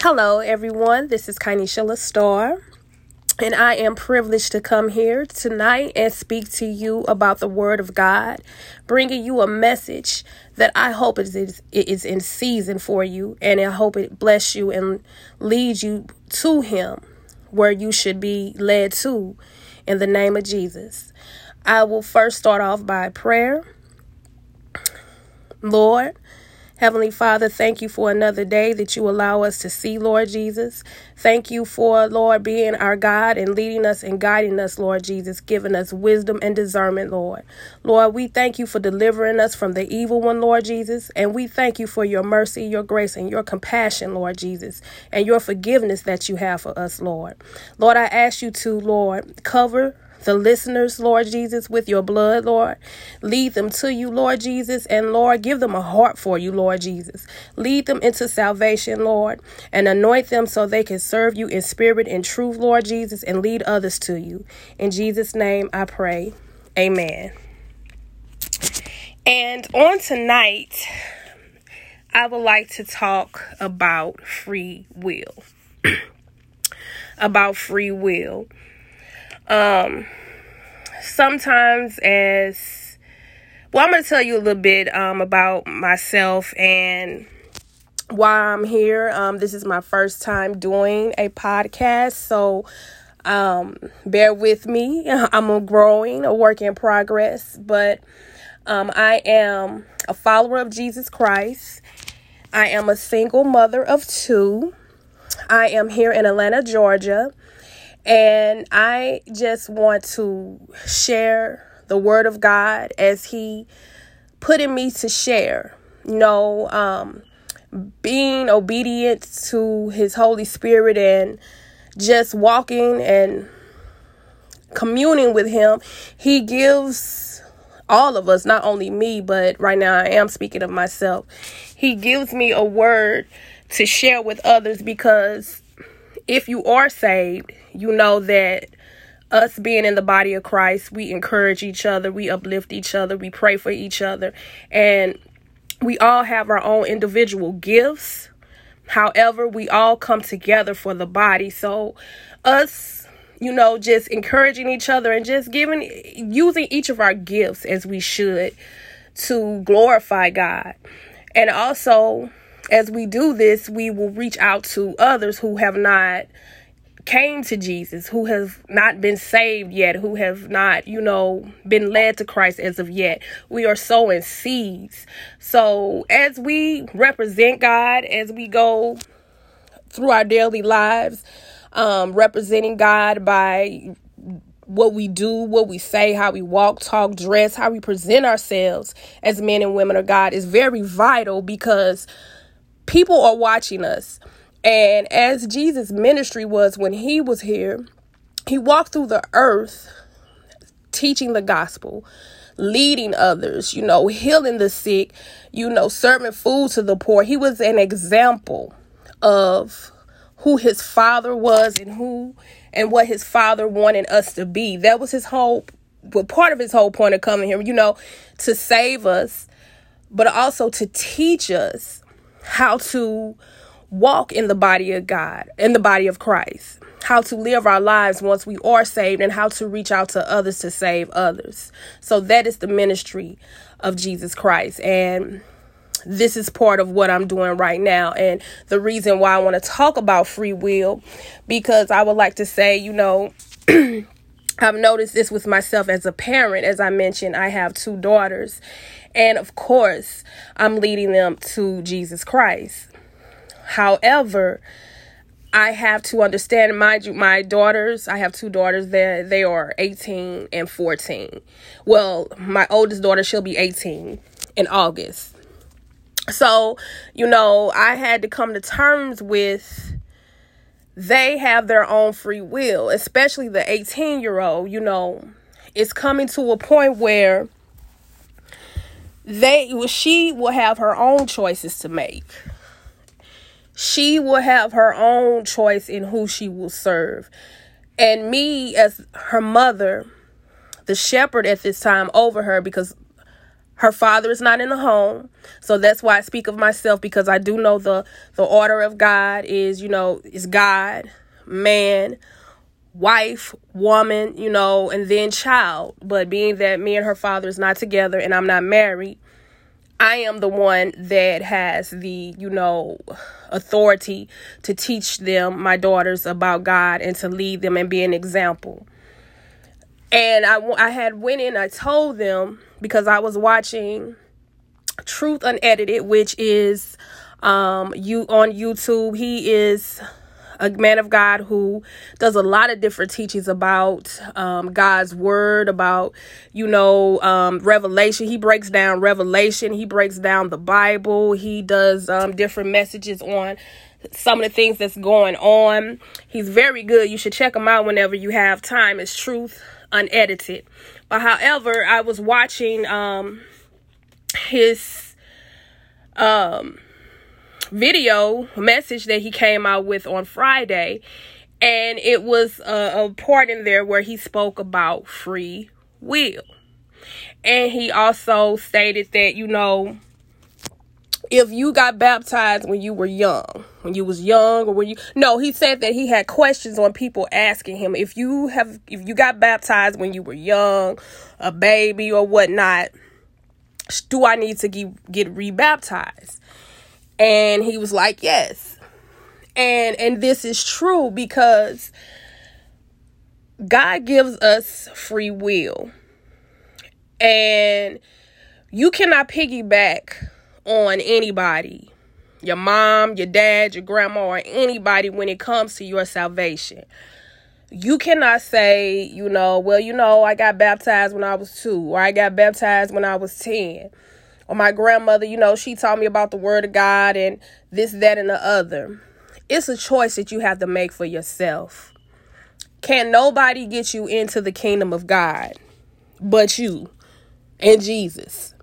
Hello, everyone. This is Kainisha Lastar, and I am privileged to come here tonight and speak to you about the Word of God, bringing you a message that I hope is, is, is in season for you, and I hope it bless you and leads you to Him where you should be led to in the name of Jesus. I will first start off by prayer. Lord, Heavenly Father, thank you for another day that you allow us to see, Lord Jesus. Thank you for, Lord, being our God and leading us and guiding us, Lord Jesus, giving us wisdom and discernment, Lord. Lord, we thank you for delivering us from the evil one, Lord Jesus. And we thank you for your mercy, your grace, and your compassion, Lord Jesus, and your forgiveness that you have for us, Lord. Lord, I ask you to, Lord, cover the listeners, Lord Jesus, with your blood, Lord. Lead them to you, Lord Jesus, and Lord, give them a heart for you, Lord Jesus. Lead them into salvation, Lord, and anoint them so they can serve you in spirit and truth, Lord Jesus, and lead others to you. In Jesus' name I pray. Amen. And on tonight, I would like to talk about free will. about free will um sometimes as well i'm going to tell you a little bit um about myself and why i'm here. Um this is my first time doing a podcast so um bear with me. I'm a growing a work in progress but um i am a follower of jesus christ. I am a single mother of two. I am here in atlanta georgia and I just want to share the word of God as He put in me to share. You know, um, being obedient to His Holy Spirit and just walking and communing with Him, He gives all of us, not only me, but right now I am speaking of myself. He gives me a word to share with others because if you are saved, you know that us being in the body of Christ, we encourage each other, we uplift each other, we pray for each other, and we all have our own individual gifts. However, we all come together for the body. So, us, you know, just encouraging each other and just giving, using each of our gifts as we should to glorify God. And also, as we do this, we will reach out to others who have not came to Jesus, who have not been saved yet, who have not, you know, been led to Christ as of yet. We are sowing seeds. So as we represent God, as we go through our daily lives, um, representing God by what we do, what we say, how we walk, talk, dress, how we present ourselves as men and women of God is very vital because people are watching us. And as Jesus' ministry was when he was here, he walked through the earth teaching the gospel, leading others, you know, healing the sick, you know, serving food to the poor. He was an example of who his father was and who and what his father wanted us to be. That was his whole well, part of his whole point of coming here, you know, to save us, but also to teach us how to walk in the body of God, in the body of Christ, how to live our lives once we are saved, and how to reach out to others to save others. So that is the ministry of Jesus Christ. And this is part of what I'm doing right now. And the reason why I want to talk about free will, because I would like to say, you know, I've noticed this with myself as a parent. As I mentioned, I have two daughters. And of course, I'm leading them to Jesus Christ. However, I have to understand my my daughters. I have two daughters. They they are 18 and 14. Well, my oldest daughter she'll be 18 in August. So, you know, I had to come to terms with they have their own free will, especially the 18 year old. You know, it's coming to a point where they she will have her own choices to make she will have her own choice in who she will serve. And me, as her mother, the shepherd at this time over her, because her father is not in the home. So that's why i speak of myself because i do know the the order of god is you know is god man wife woman you know and then child. But being that me and her father is not together and i'm not married i am the one that has the you know authority to teach them my daughters about god and to lead them and be an example. And i i had went in i told them because I was watching Truth Unedited, which is um you on YouTube. He is a man of God who does a lot of different teachings about um, God's word, about, you know, um, revelation. He breaks down revelation, he breaks down the Bible, he does um, different messages on some of the things that's going on. He's very good. You should check him out whenever you have time. It's Truth Unedited. But however, I was watching um his um video message that he came out with on Friday and it was a, a part in there where he spoke about free will. And he also stated that, you know, if you got baptized when you were young, when you was young or when you no, he said that he had questions on people asking him if you have if you got baptized when you were young, a baby or whatnot, do I need to get get rebaptized? And he was like, Yes. And and this is true because God gives us free will. And you cannot piggyback on anybody your mom, your dad, your grandma, or anybody when it comes to your salvation. You cannot say, you know, well, you know, I got baptized when I was two, or I got baptized when I was 10. Or my grandmother, you know, she taught me about the word of God and this, that, and the other. It's a choice that you have to make for yourself. Can nobody get you into the kingdom of God but you and Jesus?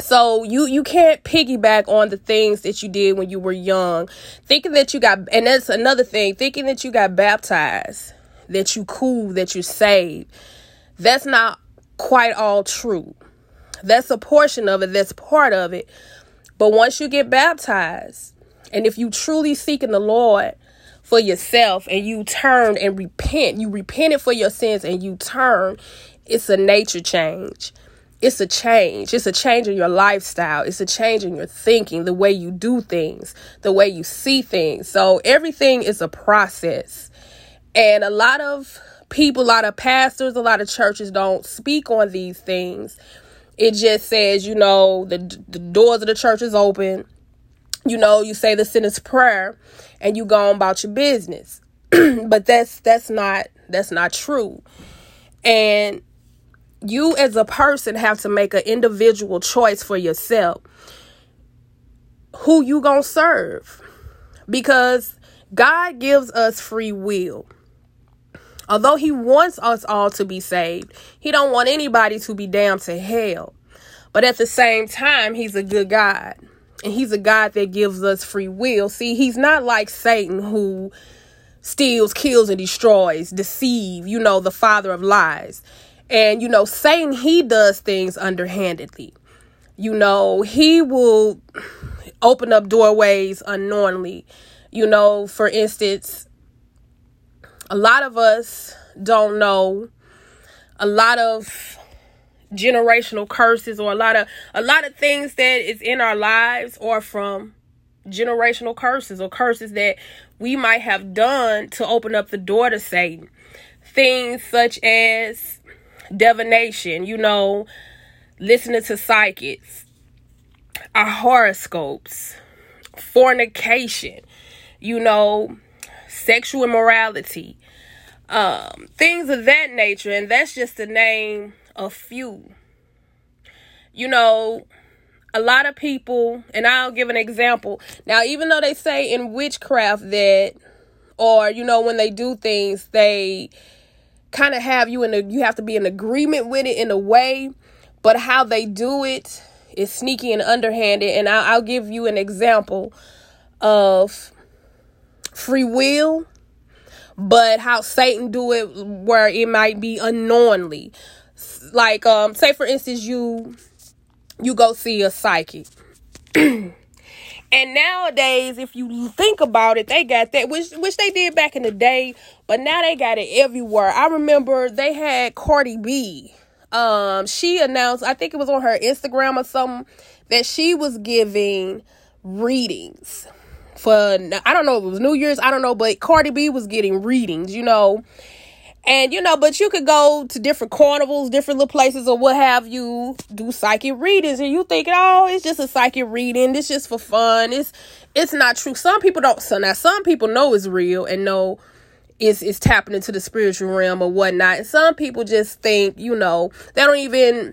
So you you can't piggyback on the things that you did when you were young, thinking that you got and that's another thing, thinking that you got baptized, that you cool, that you saved. That's not quite all true. That's a portion of it, that's part of it. But once you get baptized, and if you truly seeking the Lord for yourself and you turn and repent, you repented for your sins and you turn, it's a nature change it's a change. It's a change in your lifestyle. It's a change in your thinking, the way you do things, the way you see things. So everything is a process. And a lot of people, a lot of pastors, a lot of churches don't speak on these things. It just says, you know, the, the doors of the church is open. You know, you say the sinner's prayer and you go on about your business. but that's that's not that's not true. And you as a person have to make an individual choice for yourself who you gonna serve. Because god gives us free will. Although he wants us all to be saved he don't want anybody to be damned to hell. But at the same time he's a good god. And he's a god that gives us free will. See he's not like satan who steals kills and destroys deceive you know the father of lies and, you know, Satan, he does things underhandedly. You know, he will open up doorways unknowingly. You know, for instance, a lot of us don't know a lot of generational curses or a lot of a lot of things that is in our lives or from generational curses or curses that we might have done to open up the door to Satan. Things such as divination, you know, listening to psychics, our horoscopes, fornication, you know, sexual immorality, um, things of that nature. And that's just to name a few. You know, a lot of people, and I'll give an example. Now, even though they say in witchcraft that, or, you know, when they do things, they kind of have you in a you have to be in agreement with it in a way but how they do it is sneaky and underhanded and I'll, I'll give you an example of free will but how satan do it where it might be unknowingly like um say for instance you you go see a psychic. And nowadays, if you think about it, they got that, which which they did back in the day, but now they got it everywhere. I remember they had Cardi B. Um, she announced, I think it was on her Instagram or something, that she was giving readings for I don't know if it was New Year's, I don't know, but Cardi B was getting readings, you know. And you know, but you could go to different carnivals, different little places, or what have you, do psychic readings, and you think, oh, it's just a psychic reading. It's just for fun. It's it's not true. Some people don't. So now, some people know it's real and know it's it's tapping into the spiritual realm or whatnot. And some people just think, you know, they don't even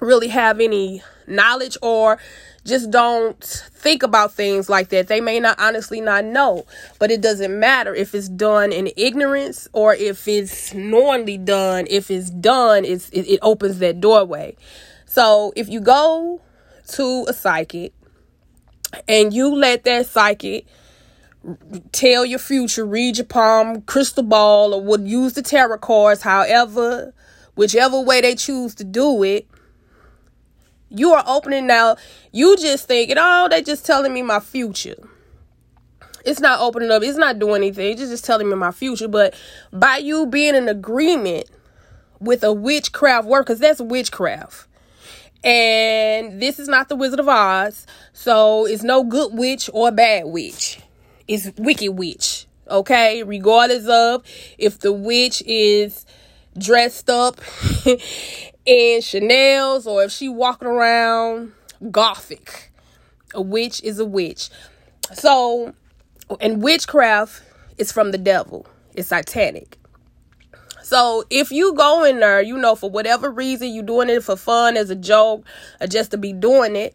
really have any knowledge or just don't think about things like that. They may not honestly not know, but it doesn't matter if it's done in ignorance or if it's knowingly done. If it's done, it's it, it opens that doorway. So if you go to a psychic and you let that psychic tell your future, read your palm, crystal ball, or would use the tarot cards, however, whichever way they choose to do it, you are opening now. You just thinking, oh, they just telling me my future. It's not opening up. It's not doing anything. It's just telling me my future. But by you being in agreement with a witchcraft work, because that's witchcraft. And this is not the Wizard of Oz. So it's no good witch or bad witch. It's wicked witch. Okay? Regardless of if the witch is dressed up in Chanel's or if she walking around gothic. A witch is a witch. So, and witchcraft is from the devil. It's satanic. So if you go in there, you know, for whatever reason, you're doing it for fun as a joke or just to be doing it,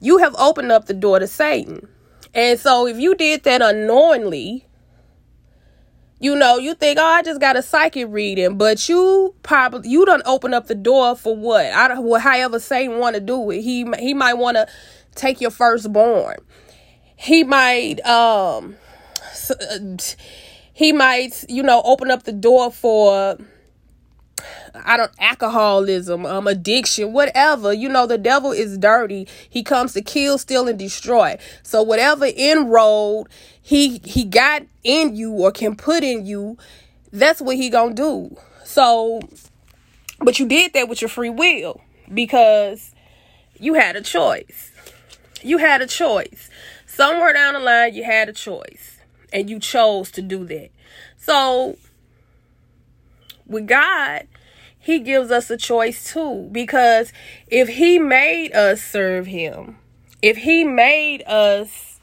you have opened up the door to Satan. And so if you did that unknowingly, you know, you think, oh, I just got a psychic reading, but you probably you don't open up the door for what? I don't, well, however Satan want to do it. He he might want to take your firstborn. He might um he might you know open up the door for I don't alcoholism, um, addiction, whatever. You know, the devil is dirty. He comes to kill, steal, and destroy. So whatever inroad he he got in you or can put in you, that's what he gonna do. So, but you did that with your free will because you had a choice. You had a choice. Somewhere down the line, you had a choice, and you chose to do that. So, with God, he gives us a choice too. Because if he made us serve him, if he made us,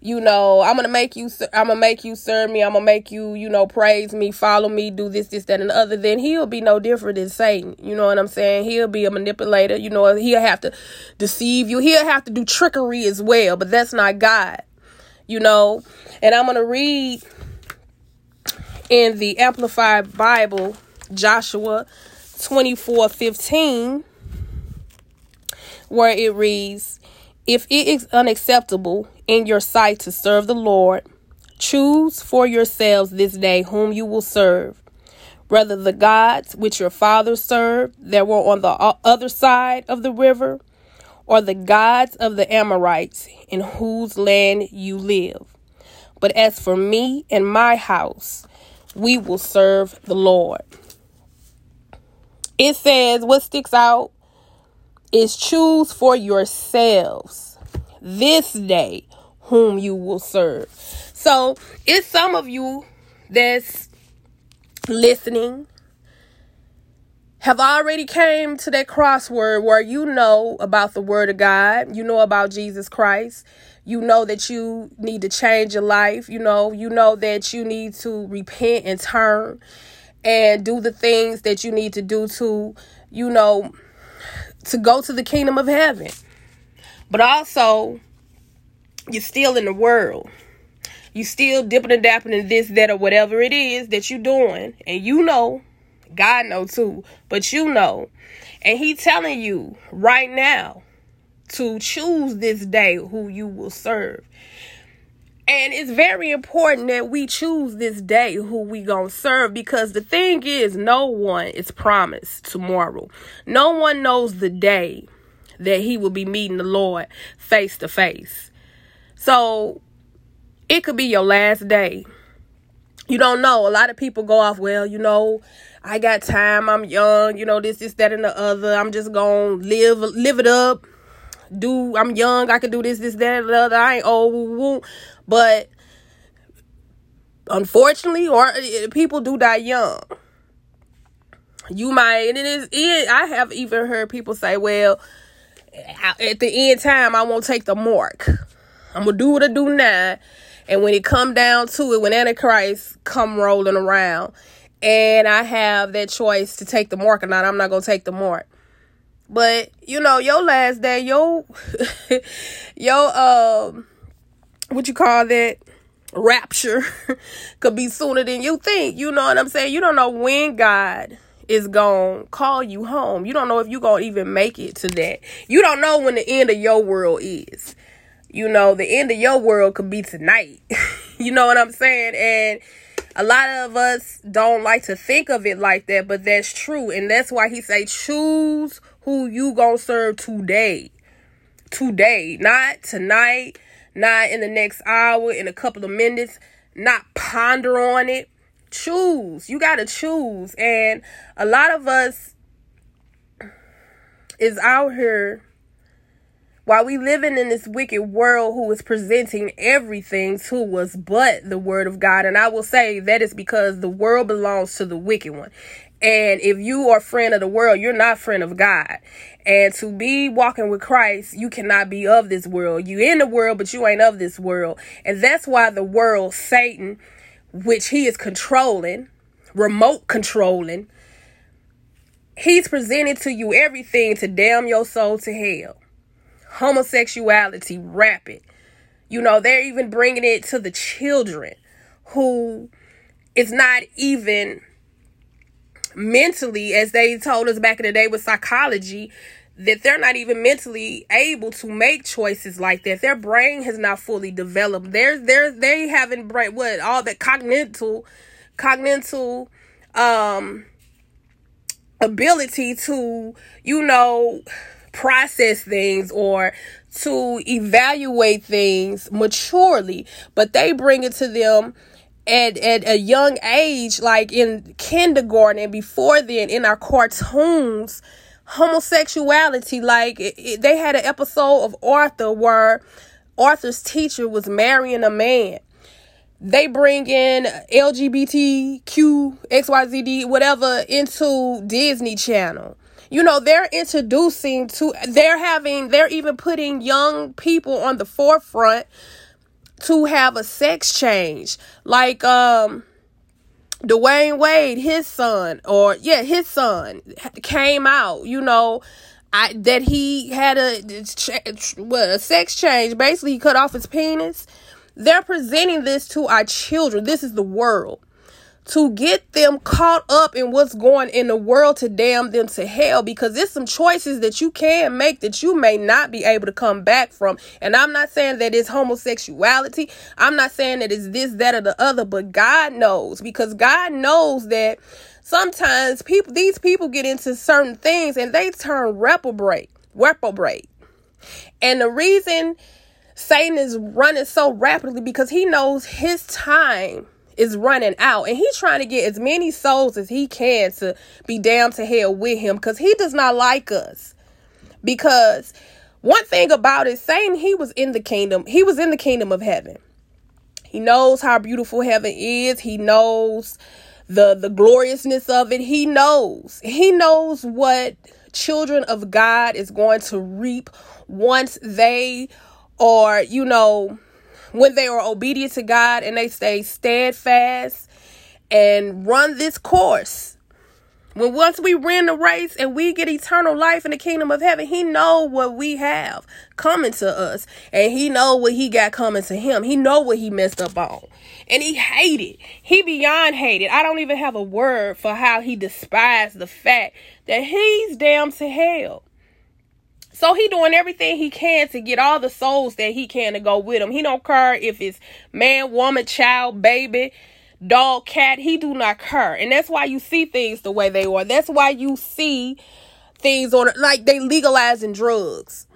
you know, I'm gonna make you, I'm gonna make you serve me, I'm gonna make you, you know, praise me, follow me, do this, this, that, and the other, then he'll be no different than Satan. You know what I'm saying? He'll be a manipulator. You know, he'll have to deceive you. He'll have to do trickery as well. But that's not God. You know, and I'm gonna read in the Amplified Bible, Joshua 24 15, where it reads, If it is unacceptable in your sight to serve the Lord, choose for yourselves this day whom you will serve, whether the gods which your fathers served that were on the other side of the river, or the gods of the Amorites in whose land you live. But as for me and my house, we will serve the Lord. It says, what sticks out is choose for yourselves this day whom you will serve. So it's some of you that's listening have already came to that crossword where you know about the word of God, you know about Jesus Christ, you know that you need to change your life, you know, you know that you need to repent and turn and do the things that you need to do to, you know, to go to the kingdom of heaven. But also, you're still in the world. You still dipping and dapping in this, that, or whatever it is that you're doing. And you know, God know too, but you know. And he telling you right now to choose this day who you will serve. And it's very important that we choose this day who we gonna serve because the thing is no one is promised tomorrow. No one knows the day that he will be meeting the Lord face to face. So it could be your last day. You don't know. A lot of people go off, well, you know, I got time, I'm young, you know, this, this, that, and the other. I'm just gonna live live it up. Do I'm young, I can do this, this, that, and the other. I ain't old, but unfortunately, or uh, people do die young. You might, and it is. It, I have even heard people say, "Well, at the end time, I won't take the mark. I'm gonna do what I do now." And when it come down to it, when Antichrist come rolling around, and I have that choice to take the mark or not, I'm not gonna take the mark. But you know, your last day, your your um, what you call that? Rapture could be sooner than you think. You know what I'm saying? You don't know when God is to call you home. You don't know if you're to even make it to that. You don't know when the end of your world is. You know, the end of your world could be tonight. you know what I'm saying? And a lot of us don't like to think of it like that, but that's true. And that's why he say choose who you going to serve today. Today, not tonight, not in the next hour, in a couple of minutes, not ponder on it choose. You got to choose. And a lot of us is out here while we living in this wicked world who is presenting everything to us but the word of God. And I will say that is because the world belongs to the wicked one. And if you are friend of the world, you're not friend of God. And to be walking with Christ, you cannot be of this world. You in the world, but you ain't of this world. And that's why the world, Satan, which he is controlling, remote controlling, he's presented to you everything to damn your soul to hell. Homosexuality, rapid. You know, they're even bringing it to the children who is not even mentally, as they told us back in the day with psychology, that they're not even mentally able to make choices like that. Their brain has not fully developed. They're, they're, they haven't brain, what, all that cognitive, cognitive, um, ability to, you know, process things or to evaluate things maturely, but they bring it to them at, at a young age, like in kindergarten and before then in our cartoons, homosexuality. Like it, it, they had an episode of Arthur where Arthur's teacher was marrying a man. They bring in LGBTQ, XYZD, whatever into Disney Channel. You know, they're introducing to, they're having, they're even putting young people on the forefront to have a sex change. Like, um, Dwyane Wade, his son, or yeah, his son came out, you know, I that he had a what a sex change. Basically, he cut off his penis. They're presenting this to our children. This is the world to get them caught up in what's going in the world to damn them to hell because there's some choices that you can make that you may not be able to come back from. And I'm not saying that it's homosexuality. I'm not saying that it's this, that, or the other, but God knows because God knows that sometimes people, these people get into certain things and they turn reprobate, reprobate. And the reason Satan is running so rapidly because he knows his time is running out and he's trying to get as many souls as he can to be down to hell with him because he does not like us. Because one thing about it saying he was in the kingdom he was in the kingdom of heaven. He knows how beautiful heaven is. He knows the the gloriousness of it. He knows he knows what children of god is going to reap once they are you know when they are obedient to God and they stay steadfast and run this course. When once we win the race and we get eternal life in the kingdom of heaven, he know what we have coming to us. And he know what he got coming to him. He know what he messed up on. And he hated. He beyond hated. I don't even have a word for how he despised the fact that he's damned to hell. So he doing everything he can to get all the souls that he can to go with him. He don't care if it's man, woman, child, baby, dog, cat. He do not care. And that's why you see things the way they are. That's why you see things on. Like they legalizing drugs.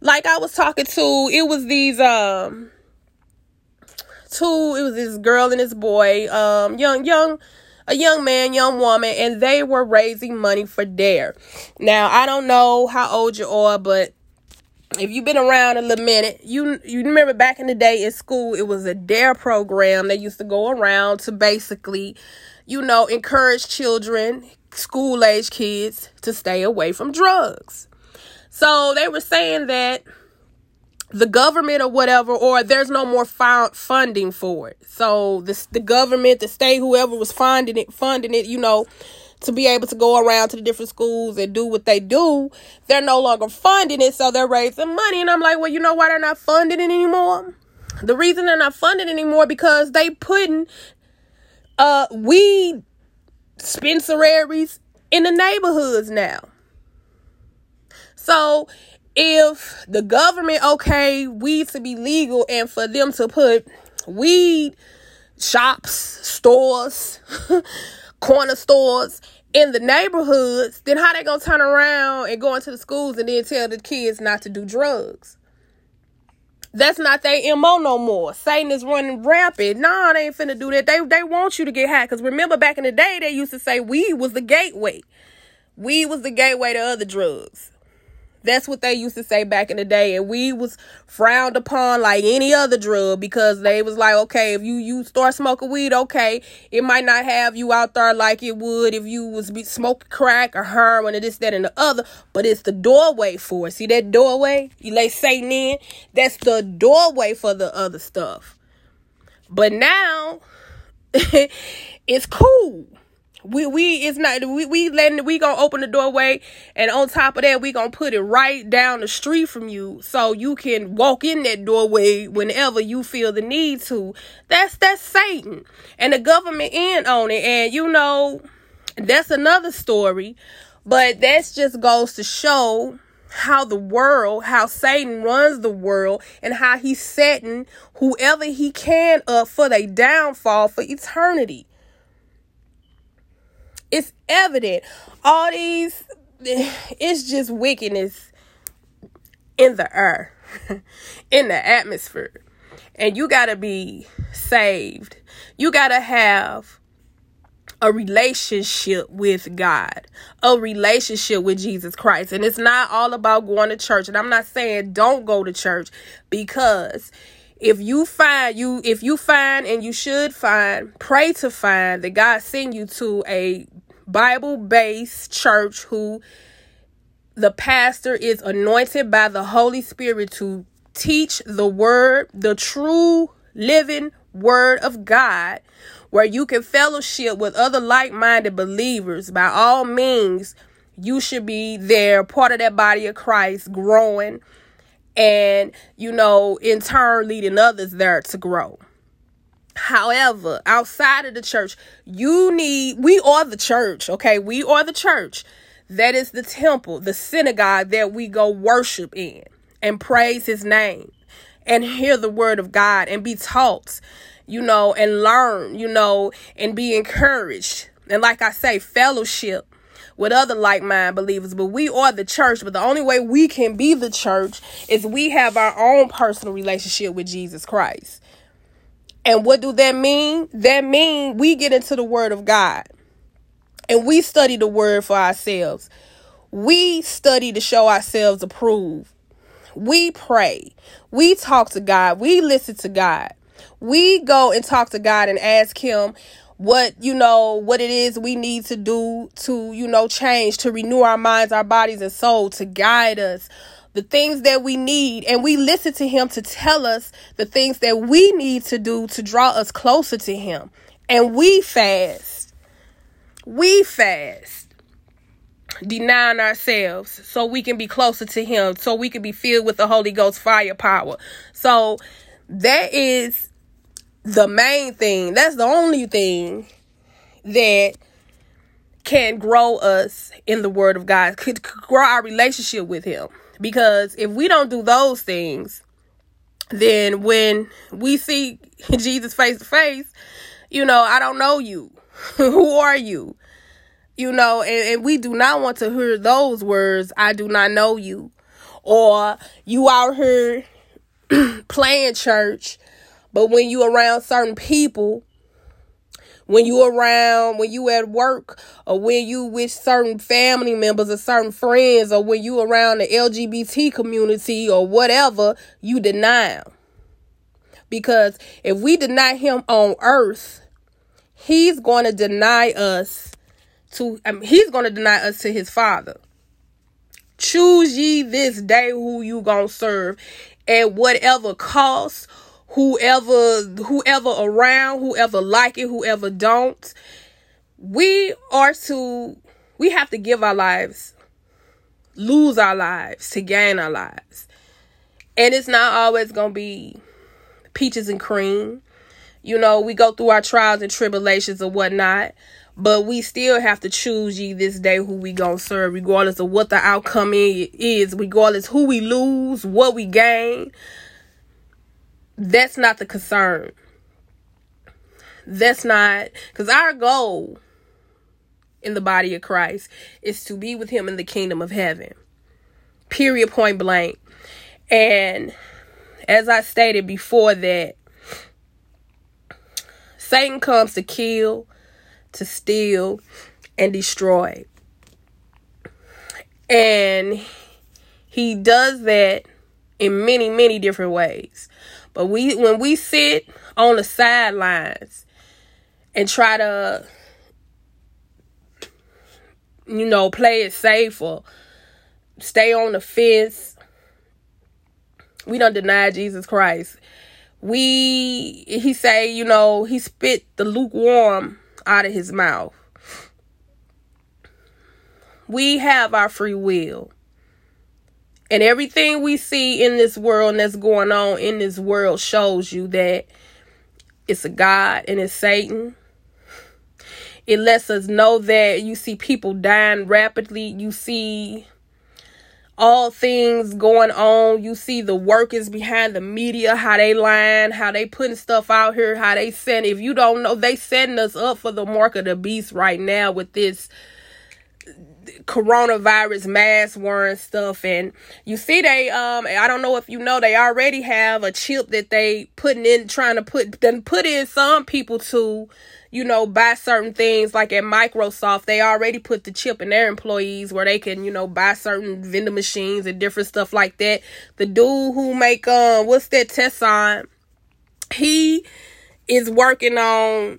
Like I was talking to, it was these um two, it was this girl and this boy, um, young, young, a young man, young woman, and they were raising money for DARE. Now I don't know how old you are, but if you've been around a little minute, you you remember back in the day in school, it was a DARE program that used to go around to basically, you know, encourage children, school age kids, to stay away from drugs. So they were saying that the government or whatever, or there's no more funding for it. So the the government, the state, whoever was funding it, funding it, you know, to be able to go around to the different schools and do what they do, they're no longer funding it, so they're raising money. And I'm like, well, you know why they're not funding it anymore? The reason they're not funding anymore because they putting uh weed dispensaries in the neighborhoods now. So if the government okay weed to be legal and for them to put weed shops, stores, corner stores in the neighborhoods, then how they gonna turn around and go into the schools and then tell the kids not to do drugs? That's not their MO no more. Satan is running rampant. Nah, they ain't finna do that. They they want you to get high. Cause remember back in the day, they used to say weed was the gateway. Weed was the gateway to other drugs. That's what they used to say back in the day. And we was frowned upon like any other drug because they was like, okay, if you, you start smoking weed, okay, it might not have you out there like it would if you was be smoking crack or heroin or this, that, and the other. But it's the doorway for it. See that doorway? You lay Satan in? That's the doorway for the other stuff. But now it's cool we we it's not we we letting we gonna open the doorway and on top of that we gonna put it right down the street from you so you can walk in that doorway whenever you feel the need to. That's that's satan and the government in on it. And you know that's another story but that just goes to show how the world, how Satan runs the world, and how he's setting whoever he can up for their downfall for eternity it's evident. All these, it's just wickedness in the air, in the atmosphere. And you got to be saved. You got to have a relationship with God, a relationship with Jesus Christ. And it's not all about going to church. And I'm not saying don't go to church because if you find you if you find and you should find pray to find that god send you to a bible-based church who the pastor is anointed by the holy spirit to teach the word the true living word of god where you can fellowship with other like-minded believers. By all means you should be there part of that body of christ growing and, you know, in turn leading others there to grow. However, outside of the church, you need, we are the church, okay? We are the church. That is the temple, the synagogue that we go worship in and praise his name and hear the word of God and be taught, you know, and learn, you know, and be encouraged. And like I say, fellowship with other like mind believers, but we are the church. But the only way we can be the church is we have our own personal relationship with Jesus Christ. And what do that mean? That mean we get into the word of God and we study the word for ourselves. We study to show ourselves approved. We pray. We talk to God. We listen to God. We go and talk to God and ask Him what you know what it is we need to do to you know change to renew our minds our bodies and soul to guide us. The things that we need and we listen to him to tell us the things that we need to do to draw us closer to him. And we fast. We fast. Denying ourselves so we can be closer to him so we can be filled with the holy ghost fire power so that is the main thing, that's the only thing that can grow us in the word of God, could grow our relationship with him. Because if we don't do those things, then when we see Jesus face to face, you know, I don't know you. Who are you? You know, and, and we do not want to hear those words, I do not know you. Or you out here playing church, but when you around certain people, when you around, when you at work, or when you with certain family members or certain friends, or when you around the LGBT community or whatever, you deny him. Because if we deny him on earth, he's going to deny us to, I mean, he's going to deny us to his father. Choose ye this day who you gonna serve at whatever cost whoever whoever around whoever like it whoever don't we are to we have to give our lives lose our lives to gain our lives. And it's not always gonna be peaches and cream. You know we go through our trials and tribulations or whatnot but we still have to choose ye this day who we gonna serve regardless of what the outcome is regardless who we lose what we gain that's not the concern. That's not because our goal in the body of Christ is to be with Him in the kingdom of heaven. Period, point blank. And as I stated before, that Satan comes to kill, to steal, and destroy. And he does that in many, many different ways. But we when we sit on the sidelines and try to you know, play it safe or stay on the fence, we don't deny Jesus Christ. We he say, you know, he spit the lukewarm out of his mouth. We have our free will. And everything we see in this world and that's going on in this world shows you that it's a God and it's Satan. It lets us know that you see people dying rapidly. You see all things going on. You see the workers behind the media, how they lying, how they putting stuff out here, how they send. If you don't know, they setting us up for the mark of the beast right now with this coronavirus mask wearing stuff and you see they um I don't know if you know they already have a chip that they putting in trying to put then put in some people to you know buy certain things like at Microsoft they already put the chip in their employees where they can you know buy certain vending machines and different stuff like that. The dude who make um what's that Tesson he is working on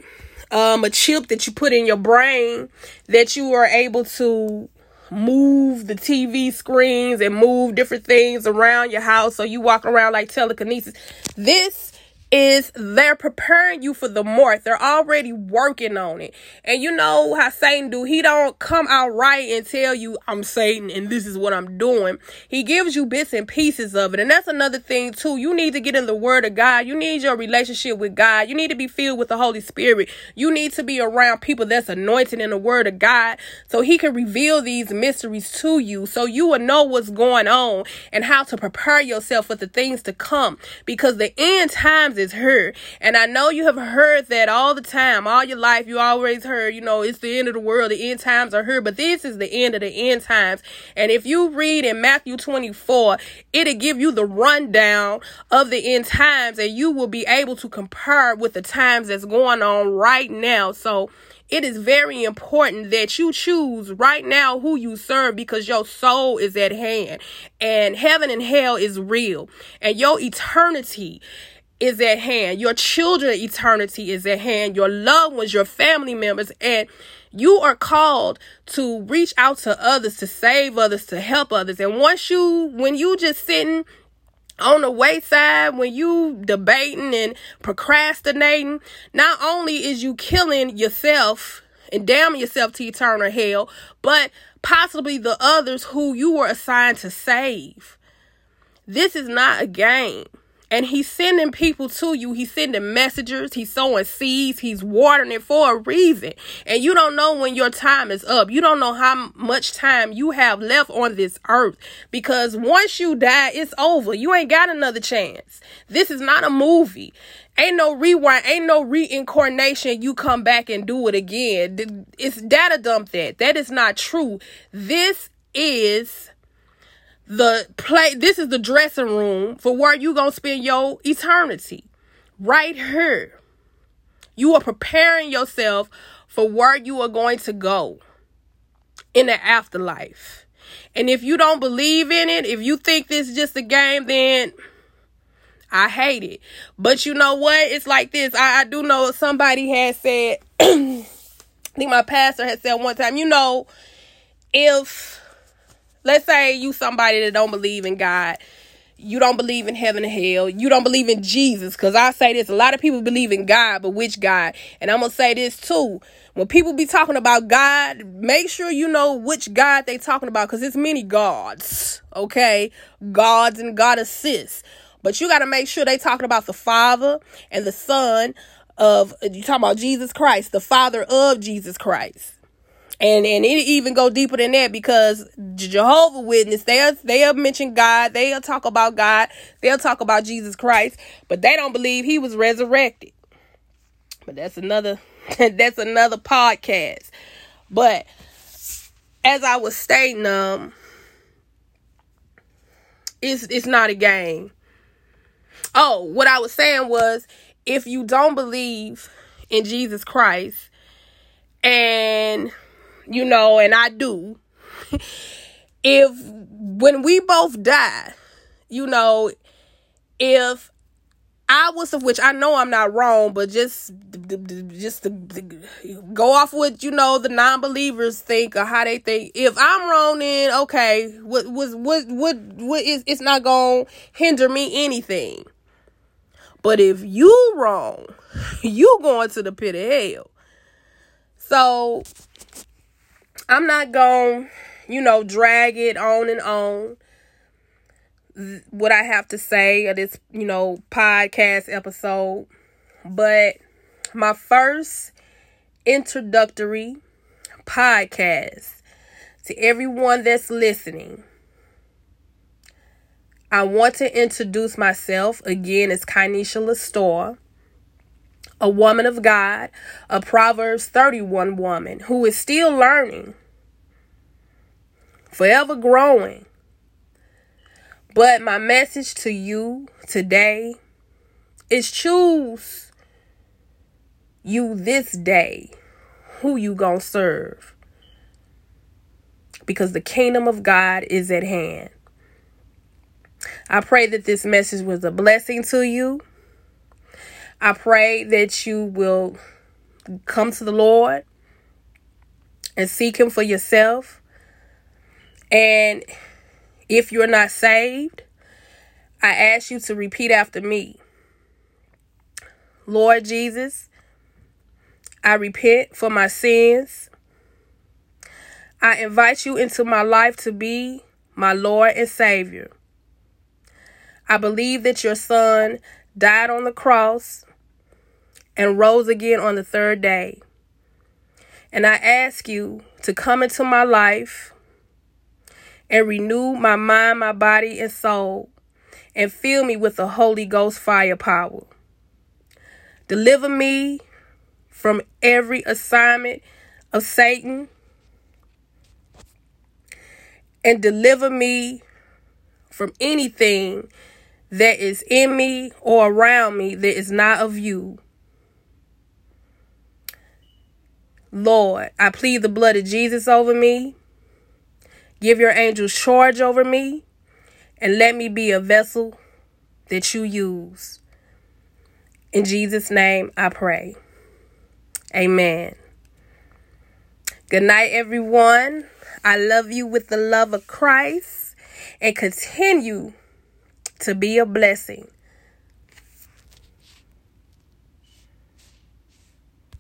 um, a chip that you put in your brain that you are able to move the TV screens and move different things around your house so you walk around like telekinesis. This is they're preparing you for the mark. They're already working on it. And you know how Satan do. He don't come out right and tell you I'm Satan and this is what I'm doing. He gives you bits and pieces of it. And that's another thing too. You need to get in the word of God. You need your relationship with God. You need to be filled with the Holy Spirit. You need to be around people that's anointed in the word of God so he can reveal these mysteries to you so you will know what's going on and how to prepare yourself for the things to come because the end times is her. And I know you have heard that all the time, all your life. You always heard, you know, it's the end of the world, the end times are here. But this is the end of the end times. And if you read in Matthew 24, it'll give you the rundown of the end times, and you will be able to compare with the times that's going on right now. So, it is very important that you choose right now who you serve because your soul is at hand and heaven and hell is real and your eternity is at hand. Your children eternity is at hand. Your loved ones, your family members, and you are called to reach out to others, to save others, to help others. And once you, when you just sitting on the wayside, when you debating and procrastinating, not only is you killing yourself and damning yourself to eternal hell, but possibly the others who you were assigned to save. This is not a game. And he's sending people to you. He's sending messengers. He's sowing seeds. He's watering it for a reason. And you don't know when your time is up. You don't know how much time you have left on this earth. Because once you die, it's over. You ain't got another chance. This is not a movie. Ain't no rewind, ain't no reincarnation. You come back and do it again. It's data dump that. That is not true. This is the play this is the dressing room for where you gonna spend your eternity. Right here. You are preparing yourself for where you are going to go in the afterlife. And if you don't believe in it if you think this is just a game then i hate it. But you know what? It's like this. I, I do know somebody has said i think my pastor had said one time you know if Let's say you somebody that don't believe in God. You don't believe in heaven and hell. You don't believe in Jesus. Because I say this, a lot of people believe in God, but which God? And I'm to say this too. When people be talking about God, make sure you know which God they talking about. Because it's many gods. Okay? Gods and goddesses. But you got to make sure they talking about the Father and the Son of, you talking about Jesus Christ, the Father of Jesus Christ. And and it even go deeper than that because Jehovah Witness they'll they'll mention God, they'll talk about God, they'll talk about Jesus Christ, but they don't believe he was resurrected. But that's another that's another podcast. But as I was stating, um, it's it's not a game. Oh, what I was saying was if you don't believe in Jesus Christ and you know, and I do. if when we both die, you know, if I was of which I know I'm not wrong, but just just to go off what you know the non-believers think or how they think. If I'm wrong, then okay, what was what what what is it's not gonna hinder me anything. But if you wrong, you going to the pit of hell. So I'm not going, you know, drag it on and on. What I have to say of this, you know, podcast episode. But my first introductory podcast to everyone that's listening. I want to introduce myself again as Kynesha Lestor a woman of God, a Proverbs 31 woman who is still learning, forever growing. But my message to you today is choose you this day who you going to serve. Because the kingdom of God is at hand. I pray that this message was a blessing to you. I pray that you will come to the Lord and seek Him for yourself. And if you're not saved, I ask you to repeat after me Lord Jesus, I repent for my sins. I invite you into my life to be my Lord and Savior. I believe that your Son died on the cross and rose again on the third day. And I ask you to come into my life and renew my mind, my body, and soul, and fill me with the Holy Ghost firepower. Deliver me from every assignment of Satan and deliver me from anything that is in me or around me that is not of you. Lord, I plead the blood of Jesus over me. Give your angels charge over me and let me be a vessel that you use. In Jesus' name I pray. Amen. Good night, everyone. I love you with the love of Christ and continue to be a blessing.